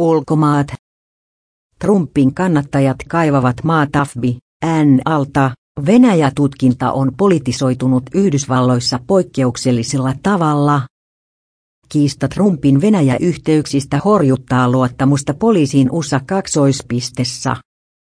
Ulkomaat. Trumpin kannattajat kaivavat maatafbi, N alta. Venäjä-tutkinta on politisoitunut Yhdysvalloissa poikkeuksellisella tavalla. Kiista Trumpin Venäjä-yhteyksistä horjuttaa luottamusta poliisiin USA kaksoispistessä.